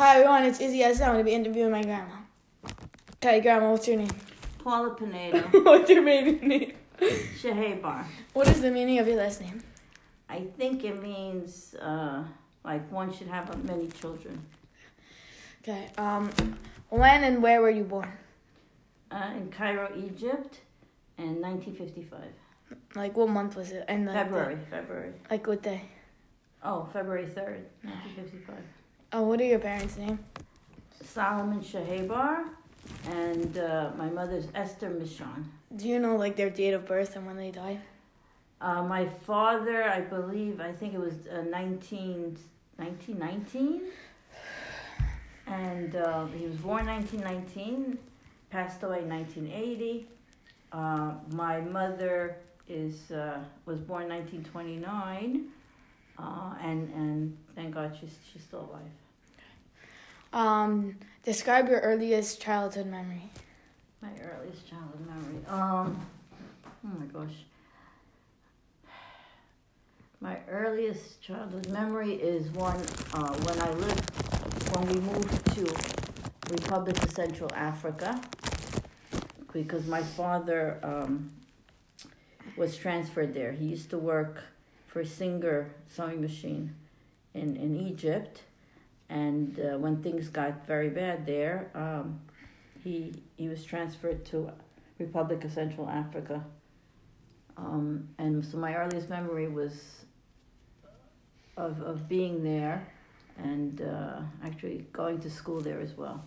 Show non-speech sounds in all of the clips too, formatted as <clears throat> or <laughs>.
Hi everyone, it's Izzy S. I'm gonna be interviewing my grandma. Okay, grandma, what's your name? Paula <laughs> Pinedo. what's your maiden name? Shahebar. What is the meaning of your last name? I think it means uh, like one should have many children. Okay. Um, when and where were you born? Uh, in Cairo, Egypt, in 1955. Like what month was it? And February, February. like what day? Oh, February 3rd, 1955. Oh, what are your parents' name? Solomon Shahebar, and uh, my mother's Esther Michon. Do you know like their date of birth and when they died? Uh, my father, I believe, I think it was uh, 19, 1919. And uh, he was born 1919, passed away 1980. Uh, my mother is uh, was born 1929, uh, and and thank God she's she's still alive. Um, describe your earliest childhood memory. My earliest childhood memory. Um, oh my gosh. My earliest childhood memory is one uh, when I lived, when we moved to Republic of Central Africa, because my father um, was transferred there. He used to work for Singer sewing machine in, in Egypt, and uh, when things got very bad there, um, he he was transferred to Republic of Central Africa. Um, and so my earliest memory was of of being there, and uh, actually going to school there as well.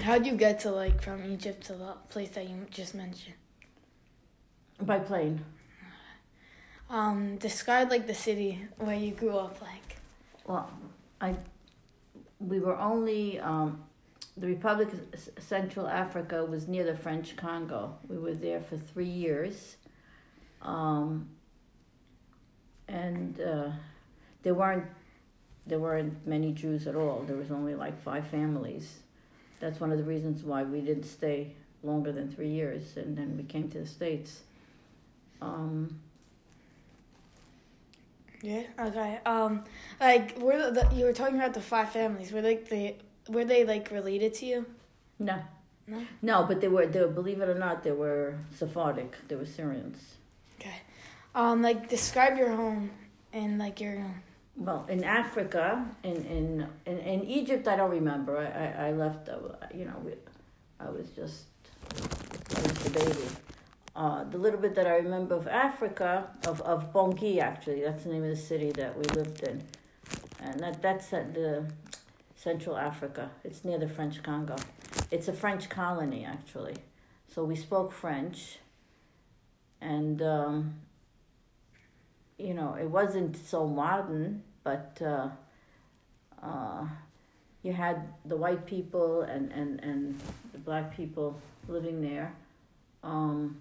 How'd you get to like from Egypt to the place that you just mentioned? By plane. Um, describe like the city where you grew up. Like, Well, I we were only um, the Republic of Central Africa was near the French Congo. We were there for three years, um, and uh, there weren't there weren't many Jews at all. There was only like five families. That's one of the reasons why we didn't stay longer than three years, and then we came to the states. Um, yeah, okay. Um, like were the, you were talking about the five families? Were like they were they like related to you? No. No? No, but they were, they were, believe it or not, they were Sephardic. They were Syrians. Okay. Um, like describe your home and like your Well, in Africa, in, in, in, in Egypt, I don't remember. I, I, I left, uh, you know, we, I was just, I was a baby. Uh, the little bit that I remember of Africa, of, of Bangui actually, that's the name of the city that we lived in. And that, that's at the Central Africa. It's near the French Congo. It's a French colony actually. So we spoke French. And, um, you know, it wasn't so modern, but uh, uh, you had the white people and, and, and the black people living there. Um,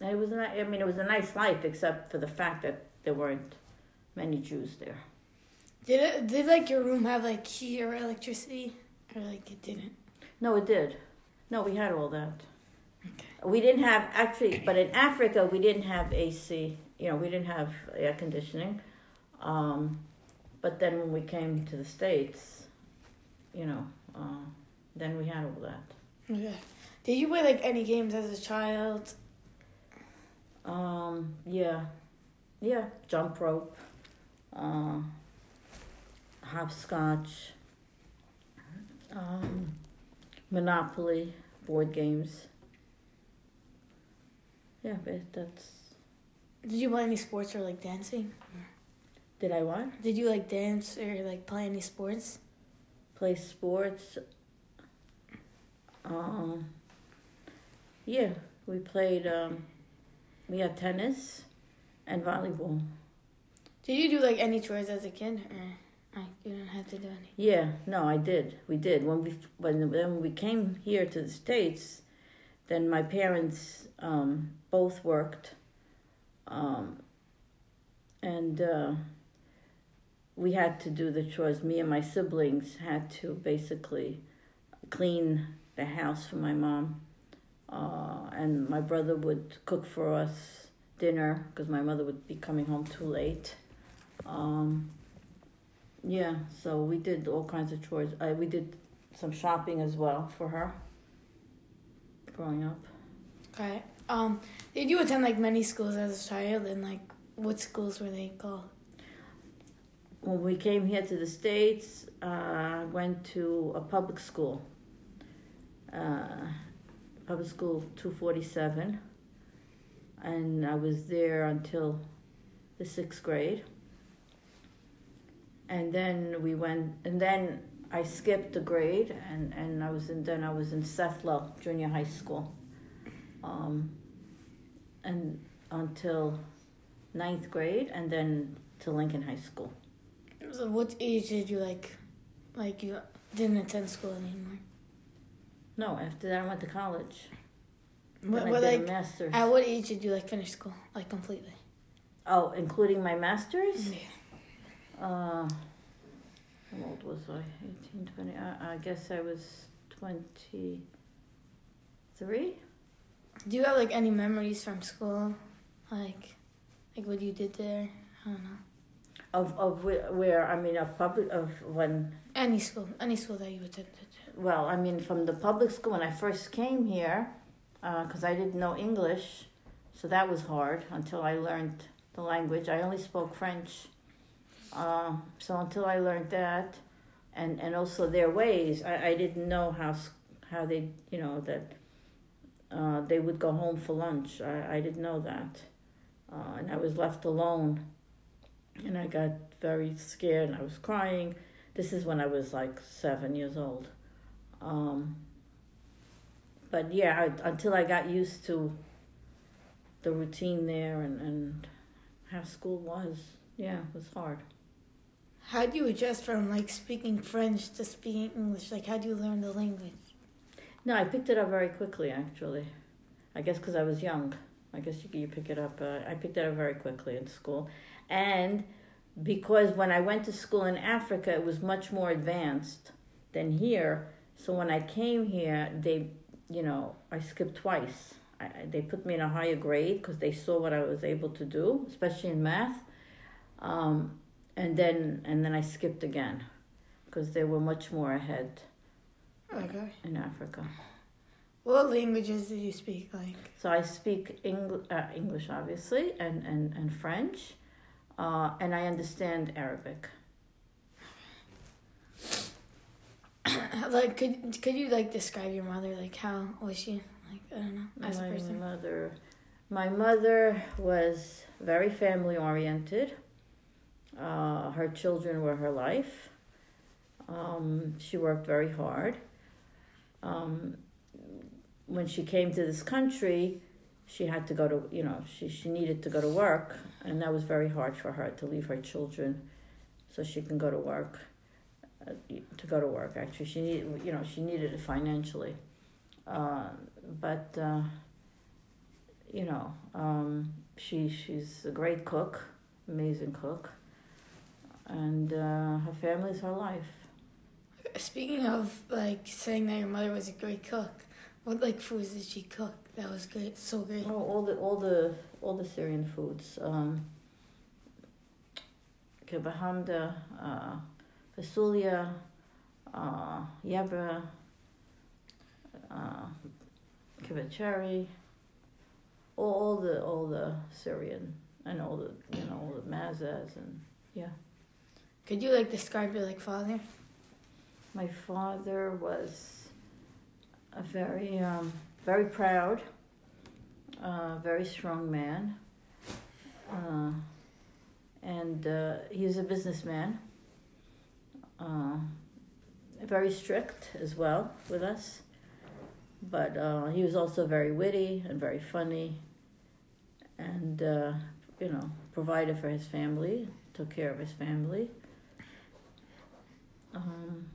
it was ni- I mean, it was a nice life, except for the fact that there weren't many Jews there. did it did like your room have like heat or electricity or like it didn't? No, it did. No, we had all that. Okay. We didn't have actually, but in Africa we didn't have AC. You know, we didn't have air conditioning. Um, but then when we came to the states, you know, uh, then we had all that. Okay. Did you play like any games as a child? Um, yeah, yeah, jump rope, uh, hopscotch, um, Monopoly, board games. Yeah, but that's. Did you play any sports or like dancing? Did I what? Did you like dance or like play any sports? Play sports. Um, yeah, we played. Um, we had tennis, and volleyball. Did you do like any chores as a kid or like you didn't have to do any? Yeah, no, I did. We did when we when when we came here to the states. Then my parents um, both worked, um, and uh, we had to do the chores. Me and my siblings had to basically clean the house for my mom, uh, and my brother would cook for us dinner because my mother would be coming home too late. Um, yeah, so we did all kinds of chores. I we did some shopping as well for her. Growing up, Okay. Um, did you attend like many schools as a child, and like what schools were they called? when we came here to the states, uh, I went to a public school. Uh, public school two forty seven, and I was there until the sixth grade. And then we went, and then I skipped the grade, and, and I was in then I was in Seth Low Junior High School, um, and until ninth grade, and then to Lincoln High School. So what age did you like, like you didn't attend school anymore? No, after that I went to college. What, Then I what did a like master's. at what age did you like finish school, like completely? oh, including my master's. Yeah. Uh, how old was I? 18, 20. I, I guess I was twenty three. Do you have like any memories from school, like, like what you did there? I don't know. Of of where, where I mean of public of when Any school, any school that you attended. Well I mean from the public school when I first came here, because I didn't know English, so that was hard until I learned the language. I only spoke French, uh, so until I learned that, and and also their ways, I, I didn't know how how they you know that uh, they would go home for lunch. I, I didn't know that, uh, and I was left alone, and I got very scared and I was crying. This is when I was like seven years old. Um, but yeah, I, until I got used to the routine there and, and how school was, yeah, it was hard. How do you adjust from like speaking French to speaking English? Like, how do you learn the language? No, I picked it up very quickly, actually. I guess because I was young. I guess you, you pick it up. Uh, I picked it up very quickly in school. And because when I went to school in Africa, it was much more advanced than here. So when I came here, they, you know, I skipped twice. I, they put me in a higher grade because they saw what I was able to do, especially in math. Um, and then and then I skipped again because they were much more ahead Okay. in Africa. What languages did you speak? Like, So I speak Eng- uh, English, obviously, and, and, and French, uh, and I understand Arabic. Like could could you like describe your mother? Like, how was she? Like, I don't know, as a my person. mother, my mother was very family oriented. Uh, her children were her life. Um, she worked very hard. Um, when she came to this country, she had to go to you know she she needed to go to work, and that was very hard for her to leave her children, so she can go to work. To go to work, actually, she need you know she needed it financially, uh, but. Uh, you know, um, she she's a great cook, amazing cook, and uh, her family's her life. Speaking of like saying that your mother was a great cook, what like foods did she cook that was great, so great? Oh, all the all the all the Syrian foods. Um, kibahamda, uh, fasulia, uh, yabra, uh, kibachari, all, all the all the Syrian and all the you know all the mazas and yeah. Could you like describe your like father? My father was a very, um, very proud, uh, very strong man, uh, and uh, he was a businessman. Uh, very strict as well with us, but uh, he was also very witty and very funny, and uh, you know provided for his family, took care of his family. Um,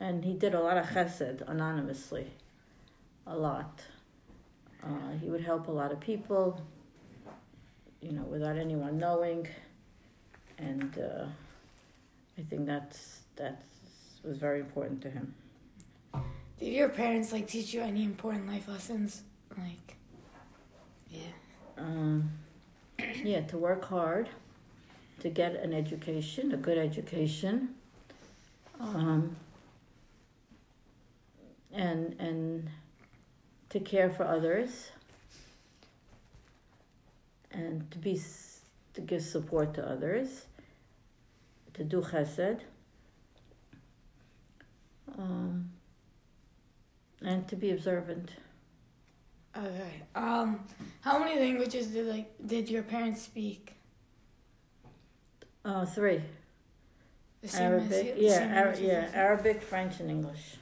and he did a lot of chesed anonymously, a lot. Uh, he would help a lot of people, you know, without anyone knowing, and uh, I think that's that's was very important to him. Did your parents like teach you any important life lessons? Like, yeah. Um, <clears throat> yeah, to work hard, to get an education, a good education, um, and and to care for others, and to be to give support to others, to do chesed, um, and to be observant. Okay. Um, how many languages did like did your parents speak? Uh, three. The same as Arabic, you- the yeah, Ara- as yeah. Arabic, French, and English.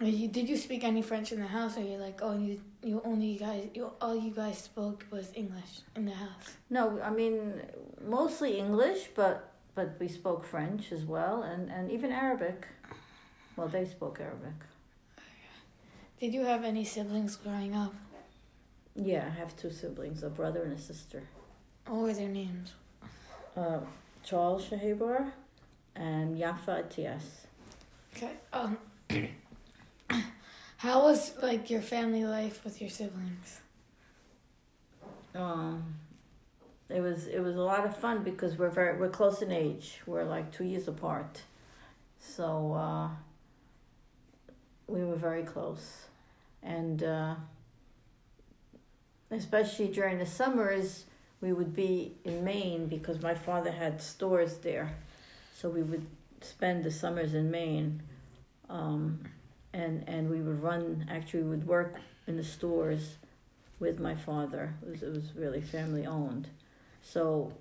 You, did you speak any French in the house, or you like oh you you only guys you all you guys spoke was English in the house? No, I mean mostly English, but but we spoke French as well, and and even Arabic. Well, they spoke Arabic. Did you have any siblings growing up? Yeah, I have two siblings, a brother and a sister. What were their names? Uh, Charles Shahebar and Yafa Atias. Okay. Um, <coughs> how was like your family life with your siblings? Um, it was it was a lot of fun because we're very we're close in age. We're like two years apart, so uh, we were very close, and uh, especially during the summers, we would be in Maine because my father had stores there, so we would spend the summers in Maine, um, and and we would run. Actually, we would work in the stores with my father. It was, it was really family owned. So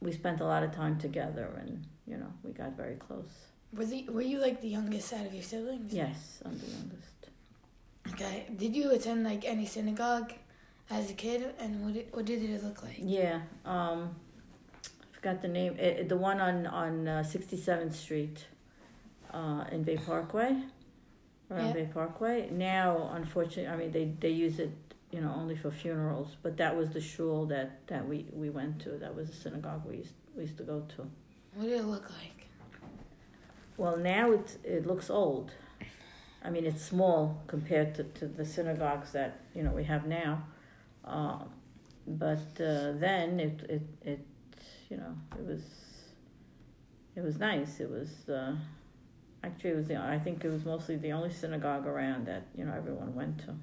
we spent a lot of time together and, you know, we got very close. Was he, were you like the youngest out of your siblings? Yes, I'm the youngest. Okay. Did you attend like any synagogue as a kid, and what did, what did it look like? Yeah, um, I forgot the name. It, the one on, on uh, 67th Street uh, in Bay Parkway, around Yeah. Bay Parkway. Now, unfortunately, I mean, they, they use it, you know, only for funerals, but that was the shul that, that we, we went to. That was the synagogue we used, we used to go to. What did it look like? Well, now it it looks old. I mean, it's small compared to, to the synagogues that you know we have now. Um, but uh, then it, it it you know it was it was nice. It was uh, actually it was the I think it was mostly the only synagogue around that you know everyone went to.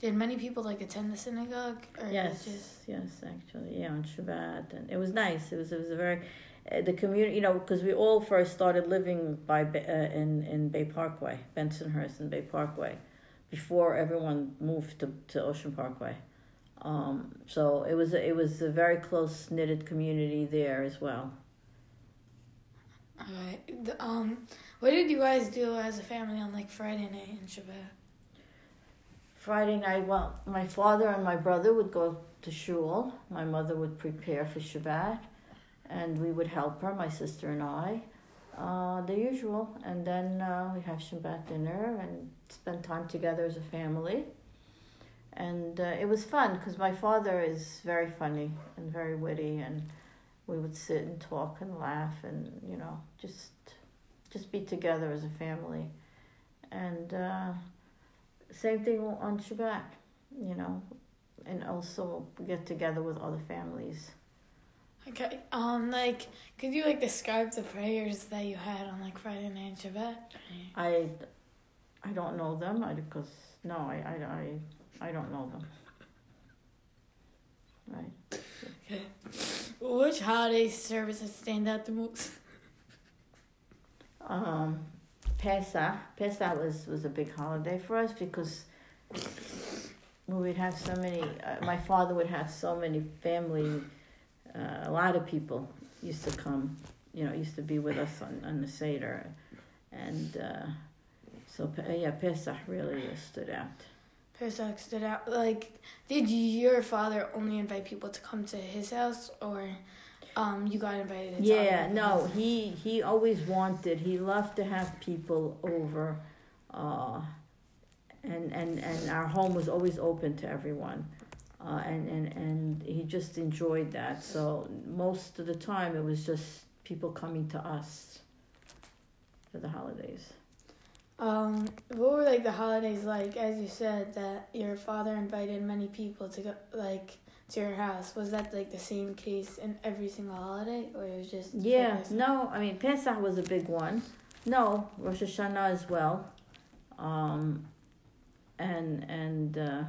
Did many people like attend the synagogue, or Yes, just yes, actually, yeah, on Shabbat, and it was nice. It was it was a very uh, the community, you know, because we all first started living by uh, in in Bay Parkway, Bensonhurst and Bay Parkway, before everyone moved to, to Ocean Parkway. Um, so it was a, it was a very close knitted community there as well. Alright. The- Um, what did you guys do as a family on like Friday night and Shabbat? Friday night, well, my father and my brother would go to shul. My mother would prepare for Shabbat, and we would help her, my sister and I, uh, the usual. And then uh, we have Shabbat dinner and spend time together as a family. And uh, it was fun because my father is very funny and very witty, and we would sit and talk and laugh and you know just just be together as a family. And uh, same thing on Shabbat, you know, and also get together with other families. Okay. Um, like, could you like describe the prayers that you had on like Friday night Shabbat? I, I don't know them I, because no, I, I, I, I don't know them. Right. Okay. Which holiday services stand out the most? Um, Pesach. Pesach was, was a big holiday for us because we would have so many. Uh, my father would have so many family. Uh, a lot of people used to come. You know, used to be with us on, on the seder, and uh, so yeah, Pesach really stood out. Pesach stood out. Like, did your father only invite people to come to his house, or um, you got invited? To Yeah, no, he he always wanted. He loved to have people over, uh, and and and our home was always open to everyone, uh, and and and he just enjoyed that. So most of the time, it was just people coming to us for the holidays. Um, what were like the holidays like? As you said that your father invited many people to go, like to your house. Was that like the same case in every single holiday, or it was just? Yeah, no, I mean Pesach was a big one. No, Rosh Hashanah as well. Um, and and uh,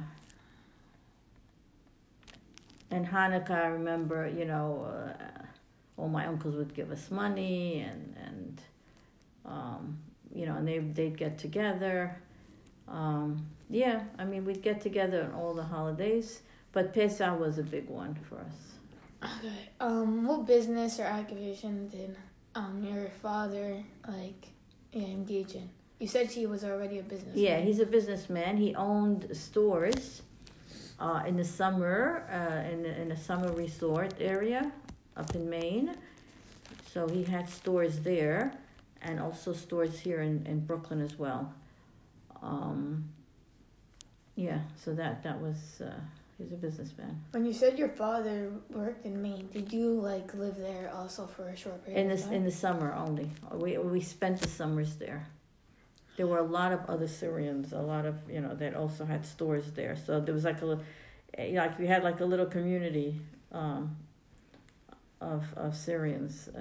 and Hanukkah, I remember, you know, uh, all my uncles would give us money, and and um, you know, and they they'd get together. Um, yeah, I mean, we'd get together on all the holidays, but Pesach was a big one for us. Okay. Um, what business or occupation did um your father like yeah, engage in? You said he was already a businessman. Yeah, he's a businessman. He owned stores uh, in the summer, uh, in, in a summer resort area up in Maine. So he had stores there and also stores here in, in Brooklyn as well. Um, yeah, so that, that was, uh, he's a businessman. When you said your father worked in Maine, did you like live there also for a short period? In of the, time? in the summer only. We, we spent the summers there. There were a lot of other Syrians, a lot of, you know, that also had stores there. So there was like a, eh, like we had like a little community um, of, of Syrians uh,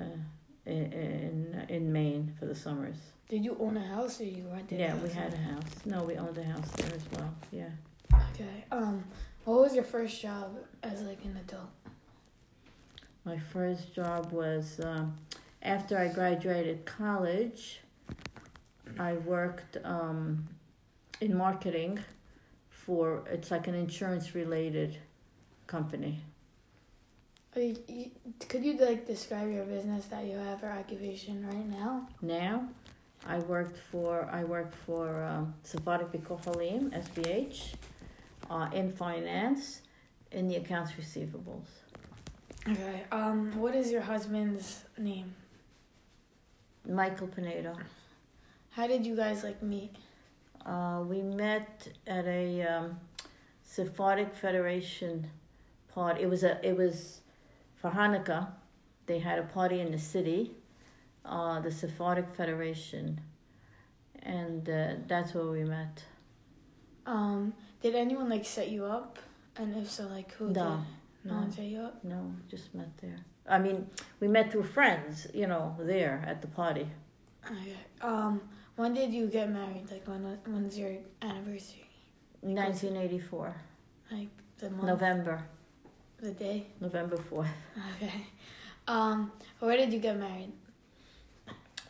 in, in, in Maine for the summers. Did you own a house or you rented? Yeah, we had a house. No, we owned a house there as well. Yeah. Okay. Um, what was your first job as like an adult? My first job was um, after I graduated college. I worked um, in marketing for it's like an insurance related company. Are you, you, could you like describe your business that you have or occupation right now? Now, I worked for I worked for um, Sephardic Bikur Holim SBH uh, in finance in the accounts receivables. Okay. Um, what is your husband's name? Michael Pinedo. How did you guys like meet? Uh, we met at a um, Sephardic Federation party. It was a it was for Hanukkah. They had a party in the city, uh, the Sephardic Federation, and uh, that's where we met. Did anyone like set you up? And if so, like who No. did? No, No. one set you up. No, just met there. I mean, we met through friends, you know, there at the party. Okay. Um, when did you get married? Like when? When's your anniversary? 1984, Like the month, November, the day. November 4th. Okay. Um, where did you get married?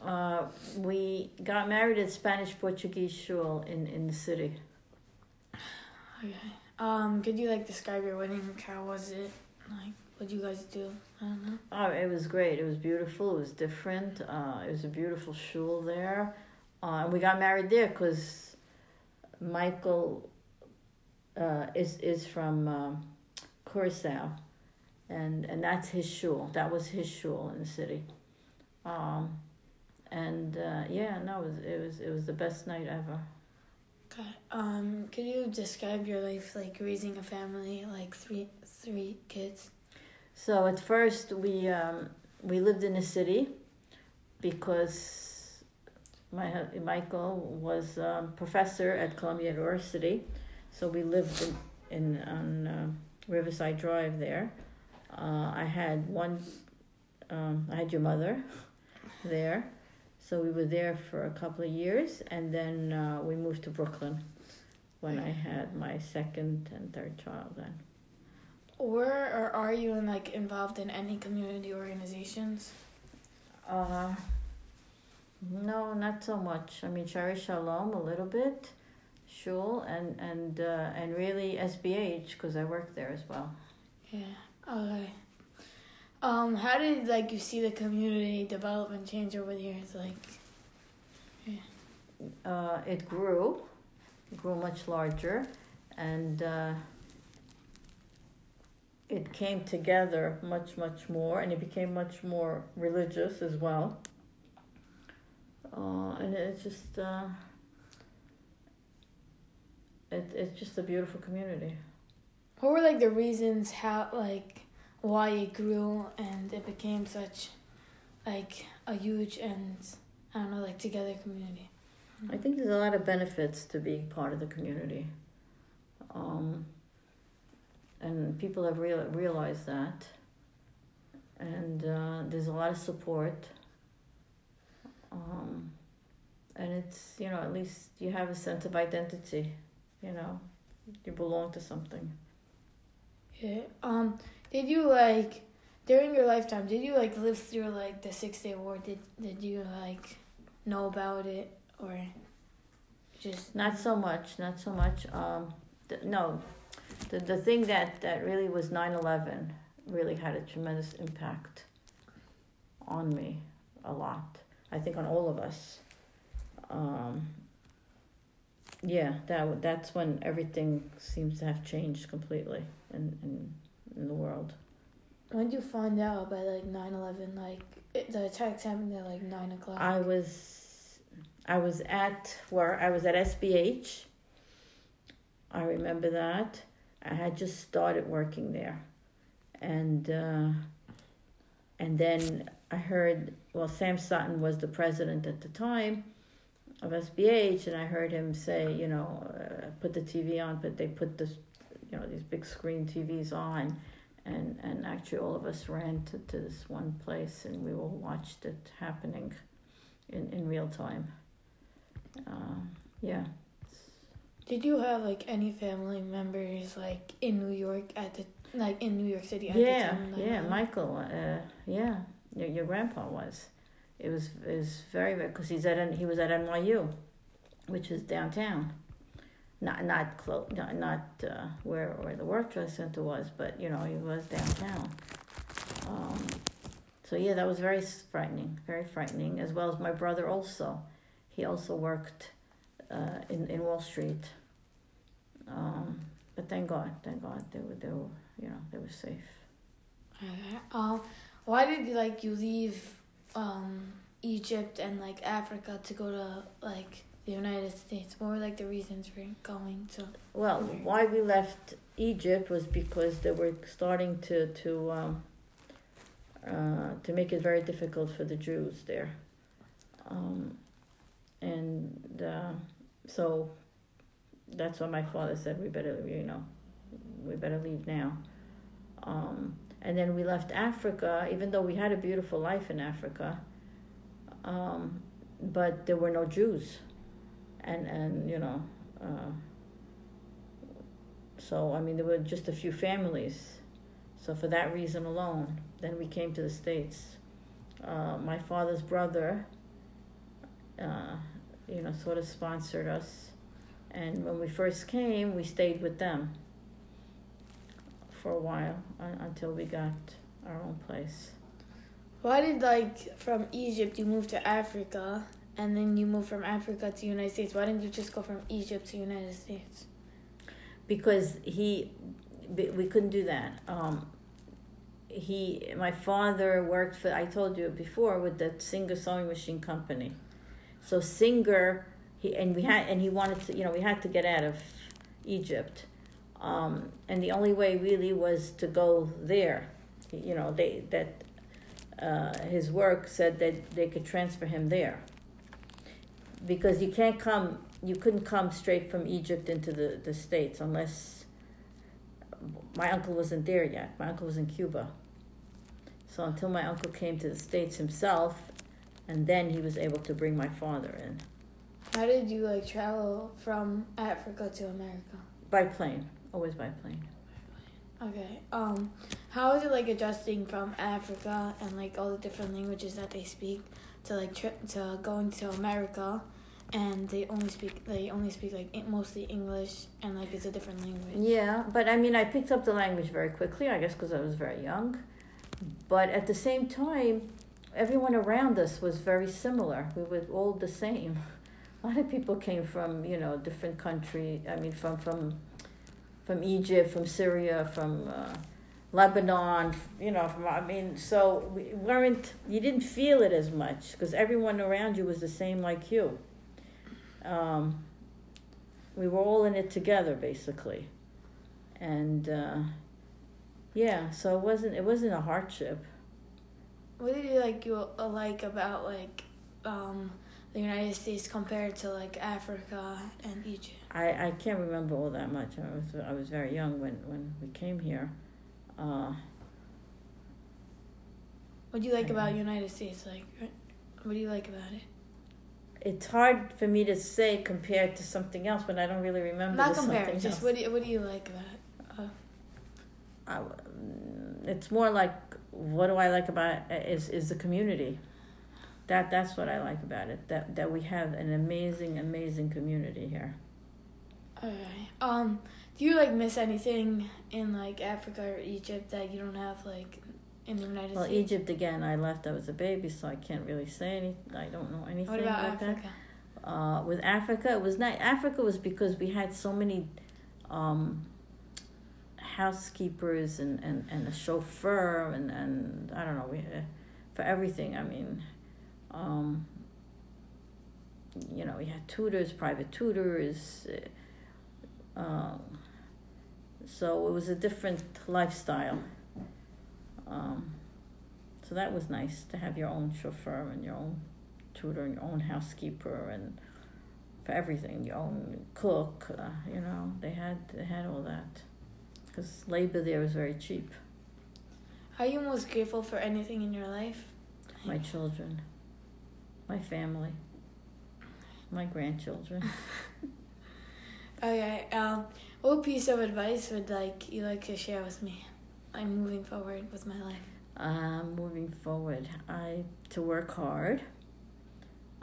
Uh, we got married at Spanish Portuguese shul in, in the city. Okay. Um, could you like describe your wedding? How was it? Like, what did you guys do? I don't know. Oh, it was great. It was beautiful. It was different. Uh, it was a beautiful shul there. Uh, and we got married there because Michael uh, is is from um, Curacao, and and that's his shul. That was his shul in the city. Um, and uh, yeah, no, it was it was it was the best night ever. Okay. Um, could you describe your life, like raising a family, like three three kids? So at first we um, we lived in the city because my Michael was um, professor at Columbia University, so we lived in, in on uh, Riverside Drive there. Uh, I had one, um, I had your mother <laughs> there, so we were there for a couple of years, and then uh, we moved to Brooklyn when I had my second and third child. Then. Were or are you in, like involved in any community organizations? Uh, no, not so much. I mean, Shari Shalom a little bit, Shul, and and uh, and really SBH because I work there as well. Yeah. Okay. Um, how did like you see the community develop and change over the years? Like, Uh, it grew, it grew much larger, and uh, it came together much much more, and it became much more religious as well. Uh, and it's just uh, it, it's just a beautiful community. what were like the reasons how like why it grew and it became such like a huge and I don't know like together community? I think there's a lot of benefits to being part of the community. Um, and people have real, realized that. And uh, there's a lot of support. Um, and it's, you know, at least you have a sense of identity, you know, you belong to something. Yeah. Um. Did you like during your lifetime? Did you like live through like the Six Day War? Did Did you like know about it or just Not so much, not so much. Um, th- no, the, the thing that, that really was 9 11 really had a tremendous impact on me, a lot. I think on all of us. Um, yeah, that that's when everything seems to have changed completely and in, in the world. When did you find out by like 9-11? Like it, the attacks happened at like nine o'clock. I was I was at where I was at SBH. I remember that. I had just started working there. And uh, and then I heard well Sam Sutton was the president at the time of SBH and I heard him say, you know, uh, put the TV on, but they put this you know these big screen TVs on and and actually all of us ran to, to this one place and we all watched it happening in, in real time. Uh, yeah. Did you have like any family members like in New York at the like in New York City at Yeah, the time? yeah, Michael. Uh, yeah, your, your grandpa was. It was it was very very because he's at he was at NYU, which is downtown. Not not close, not not uh, where where the World Trade Center was, but you know he was downtown. Um, so yeah, that was very frightening, very frightening. As well as my brother also, he also worked uh, in in Wall Street. Um, but thank God, thank God they were they were you know they were safe. Um, why did you like you leave um Egypt and like Africa to go to like the United States? What were like the reasons for going to? Well, why we left Egypt was because they were starting to to um, uh, to make it very difficult for the Jews there, um, and uh, so that's why my father said we better you know we better leave now. Um, and then we left Africa, even though we had a beautiful life in Africa, um, but there were no Jews, and and you know. Uh, so, I mean, there were just a few families. So, for that reason alone, then we came to the States. Uh, my father's brother, uh, you know, sort of sponsored us. And when we first came, we stayed with them for a while un- until we got our own place. Why did like from Egypt you move to Africa and then you move from Africa to United States? Why didn't you just go from Egypt to United States? because he we couldn't do that. Um he my father worked for i told you before with the singer sewing machine company. So singer he and we had and he wanted to you know we had to get out of egypt. Um and the only way really was to go there. You know they that uh, his work said that they could transfer him there because you can't come you couldn't come straight from Egypt into the, the States unless my uncle wasn't there yet. My uncle was in Cuba. So until my uncle came to the States himself, and then he was able to bring my father in How did you like travel from Africa to America? by plane, always by plane. Okay. Um, how is it like adjusting from Africa and like all the different languages that they speak to like trip to going to America, and they only speak they only speak like mostly English and like it's a different language. Yeah, but I mean, I picked up the language very quickly, I guess because I was very young. But at the same time, everyone around us was very similar. We were all the same. <laughs> A lot of people came from, you know, different country. I mean, from from from Egypt, from Syria, from uh, Lebanon. You know, from I mean, so we weren't. You didn't feel it as much because everyone around you was the same like you. Um, we were all in it together, basically, and uh, yeah. So it wasn't. It wasn't a hardship. What did you like you uh, like about like um the United States compared to like Africa and Egypt? I, I can't remember all that much. I was I was very young when, when we came here. Uh, What do you like I about United States? Like, what do you like about it? it's hard for me to say compared to something else when I don't really remember. Not something Just else. what do you, what do you like about it? I, mm, it's more like what do I like about it is is the community. That that's what I like about it. That that we have an amazing amazing community here. Okay. Um, do you like miss anything in like Africa or Egypt that you don't have like in the United Well, States? Well, Egypt again. I left. I was a baby, so I can't really say any. I don't know anything What about like that. Africa? uh, with Africa, it was not Africa was because we had so many um, housekeepers and, and, and a chauffeur and, and I don't know we uh, for everything. I mean, um, you know, we had tutors, private tutors. Uh, um, so it was a different lifestyle. Um, so that was nice to have your own chauffeur and your own tutor and your own housekeeper and for everything your own cook uh, you know they had they had all that. Because labor there was very cheap. Are you most grateful for anything in your life? my children. My family. My grandchildren <laughs> Okay. Um, what piece of advice would like you like to share with me? I'm moving forward with my life. um, moving forward i to work hard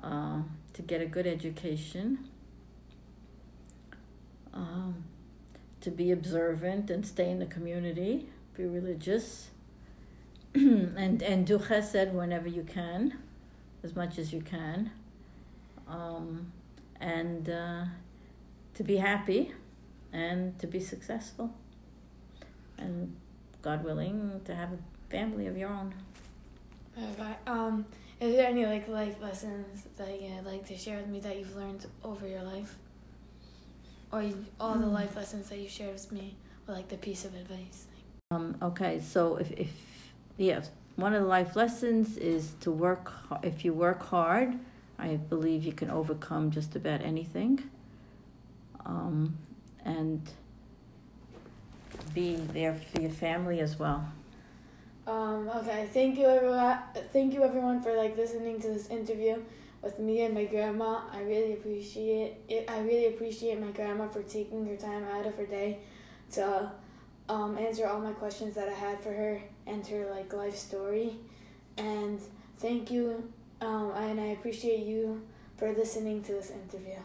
uh, to get a good education um, to be observant and stay in the community be religious <clears throat> and and do chesed whenever you can, as much as you can, um, and uh, to be happy, and to be successful, and God willing to have a family of your own. Okay. Um, is there any like life lessons that you'd like to share with me that you've learned over your life, or you, all the Mm. life lessons that you shared with me, or like the piece of advice? Um, okay, so if, if yes, one of the life lessons is to work. If you work hard, I believe you can overcome just about anything. Um, and be there for your family as well. Um, okay, thank you everyone. Thank you everyone for like listening to this interview with me and my grandma. I really appreciate it. I really appreciate my grandma for taking her time out of her day to um, answer all my questions that I had for her and her like life story. And thank you, um, and I appreciate you for listening to this interview.